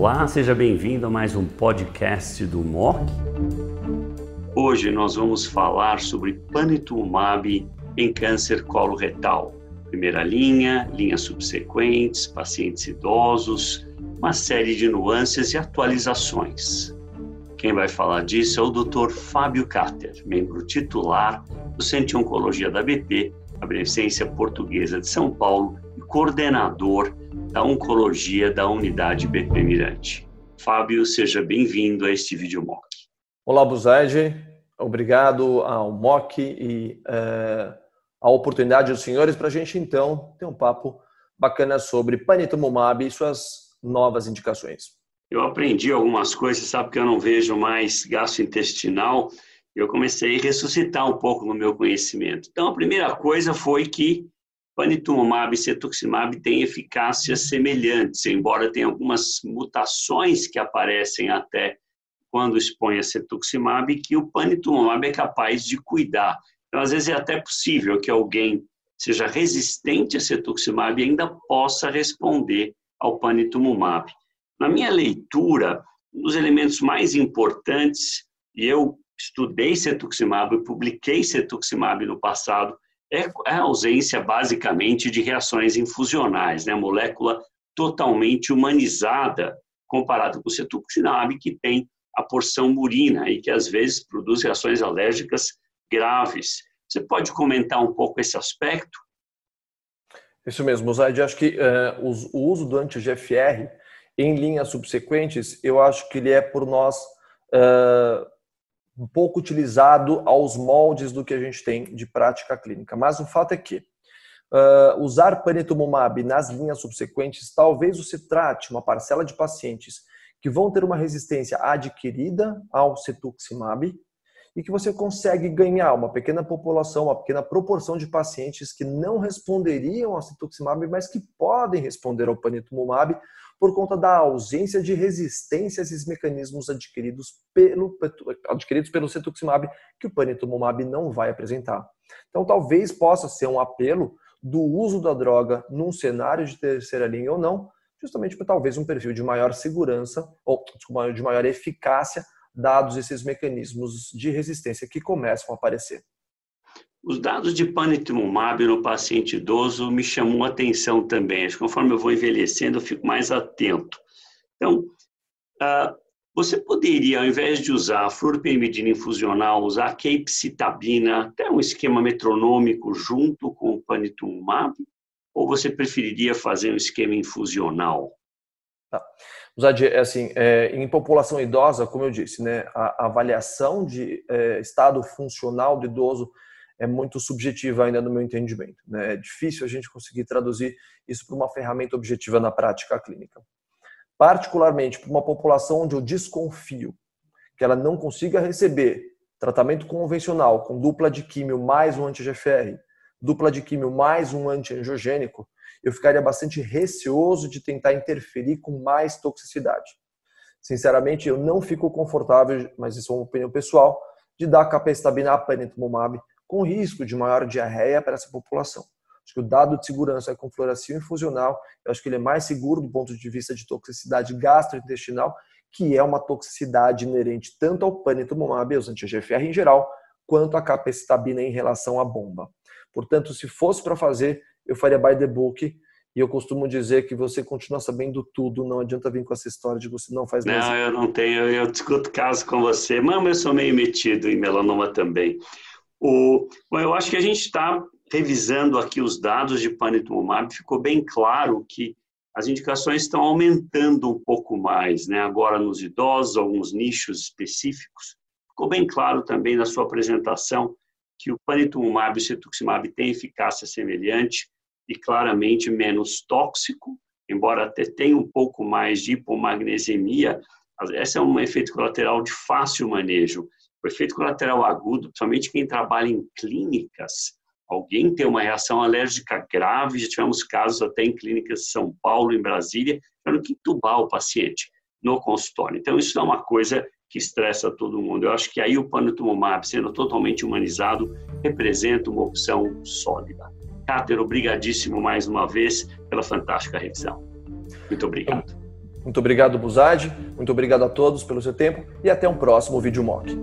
Olá, seja bem-vindo a mais um podcast do MOC. Hoje nós vamos falar sobre panitumumab em câncer coloretal. Primeira linha, linhas subsequentes, pacientes idosos, uma série de nuances e atualizações. Quem vai falar disso é o Dr. Fábio Carter, membro titular do Centro de Oncologia da BP, a Beneficência Portuguesa de São Paulo e coordenador da Oncologia da Unidade BP Mirante. Fábio, seja bem-vindo a este vídeo MOC. Olá, Buzaide. Obrigado ao MOC e uh, a oportunidade dos senhores para a gente, então, ter um papo bacana sobre panitumumab e suas novas indicações. Eu aprendi algumas coisas, sabe que eu não vejo mais gastrointestinal, eu comecei a ressuscitar um pouco no meu conhecimento. Então, a primeira coisa foi que Panitumumab e cetuximab têm eficácias semelhantes, embora tenha algumas mutações que aparecem até quando expõe a cetuximab que o panitumumab é capaz de cuidar. Então, às vezes é até possível que alguém seja resistente a cetuximab e ainda possa responder ao panitumumab. Na minha leitura, um dos elementos mais importantes, e eu estudei cetuximab e publiquei cetuximab no passado, é, é a ausência, basicamente, de reações infusionais, né? Molécula totalmente humanizada, comparado com o cetuximab, que tem a porção murina e que, às vezes, produz reações alérgicas graves. Você pode comentar um pouco esse aspecto? Isso mesmo, Zaid. Acho que uh, o uso do anti-GFR em linhas subsequentes, eu acho que ele é por nós uh, um pouco utilizado aos moldes do que a gente tem de prática clínica. Mas o fato é que uh, usar panitumumab nas linhas subsequentes, talvez você trate uma parcela de pacientes que vão ter uma resistência adquirida ao cetuximab e que você consegue ganhar uma pequena população, uma pequena proporção de pacientes que não responderiam ao cetuximab, mas que podem responder ao panitumumab por conta da ausência de resistência a esses mecanismos adquiridos pelo, adquiridos pelo cetuximab, que o panitumumab não vai apresentar. Então, talvez possa ser um apelo do uso da droga num cenário de terceira linha ou não, justamente por talvez um perfil de maior segurança ou de maior eficácia, dados esses mecanismos de resistência que começam a aparecer. Os dados de panitumumab no paciente idoso me chamam a atenção também. Conforme eu vou envelhecendo, eu fico mais atento. Então, uh, você poderia, ao invés de usar fluoropyrimidina infusional, usar capecitabina, até um esquema metronômico junto com o panitumumab? Ou você preferiria fazer um esquema infusional? Tá. É assim, é, em população idosa, como eu disse, né, a, a avaliação de é, estado funcional do idoso é muito subjetiva ainda no meu entendimento. Né? É difícil a gente conseguir traduzir isso para uma ferramenta objetiva na prática clínica. Particularmente para uma população onde eu desconfio que ela não consiga receber tratamento convencional com dupla de químio mais um anti-GFR, dupla de químio mais um antiangiogênico, eu ficaria bastante receoso de tentar interferir com mais toxicidade. Sinceramente, eu não fico confortável, mas isso é uma opinião pessoal, de dar capecitabina panitumumab com risco de maior diarreia para essa população. Acho que o dado de segurança é com fluoracil infusional, eu acho que ele é mais seguro do ponto de vista de toxicidade gastrointestinal, que é uma toxicidade inerente tanto ao panitumumab, aos anti-GFR em geral, quanto à capecitabina em relação à bomba. Portanto, se fosse para fazer, eu faria by the book, e eu costumo dizer que você continua sabendo tudo, não adianta vir com essa história de que você não faz nada. Não, eu não tenho, eu discuto caso com você, mas eu sou meio metido em melanoma também. O, bom, eu acho que a gente está revisando aqui os dados de panitumumab, ficou bem claro que as indicações estão aumentando um pouco mais, né? agora nos idosos, alguns nichos específicos. Ficou bem claro também na sua apresentação que o panitumumab e o cetuximab têm eficácia semelhante e claramente menos tóxico, embora até tenha um pouco mais de hipomagnesemia, esse é um efeito colateral de fácil manejo. O efeito colateral agudo, principalmente quem trabalha em clínicas, alguém tem uma reação alérgica grave, já tivemos casos até em clínicas de São Paulo, em Brasília, tiveram que entubar o paciente no consultório. Então, isso é uma coisa que estressa todo mundo. Eu acho que aí o panitumumab, sendo totalmente humanizado, representa uma opção sólida. Cáter, obrigadíssimo mais uma vez pela fantástica revisão. Muito obrigado. Muito obrigado, Buzad. Muito obrigado a todos pelo seu tempo e até um próximo vídeo mock.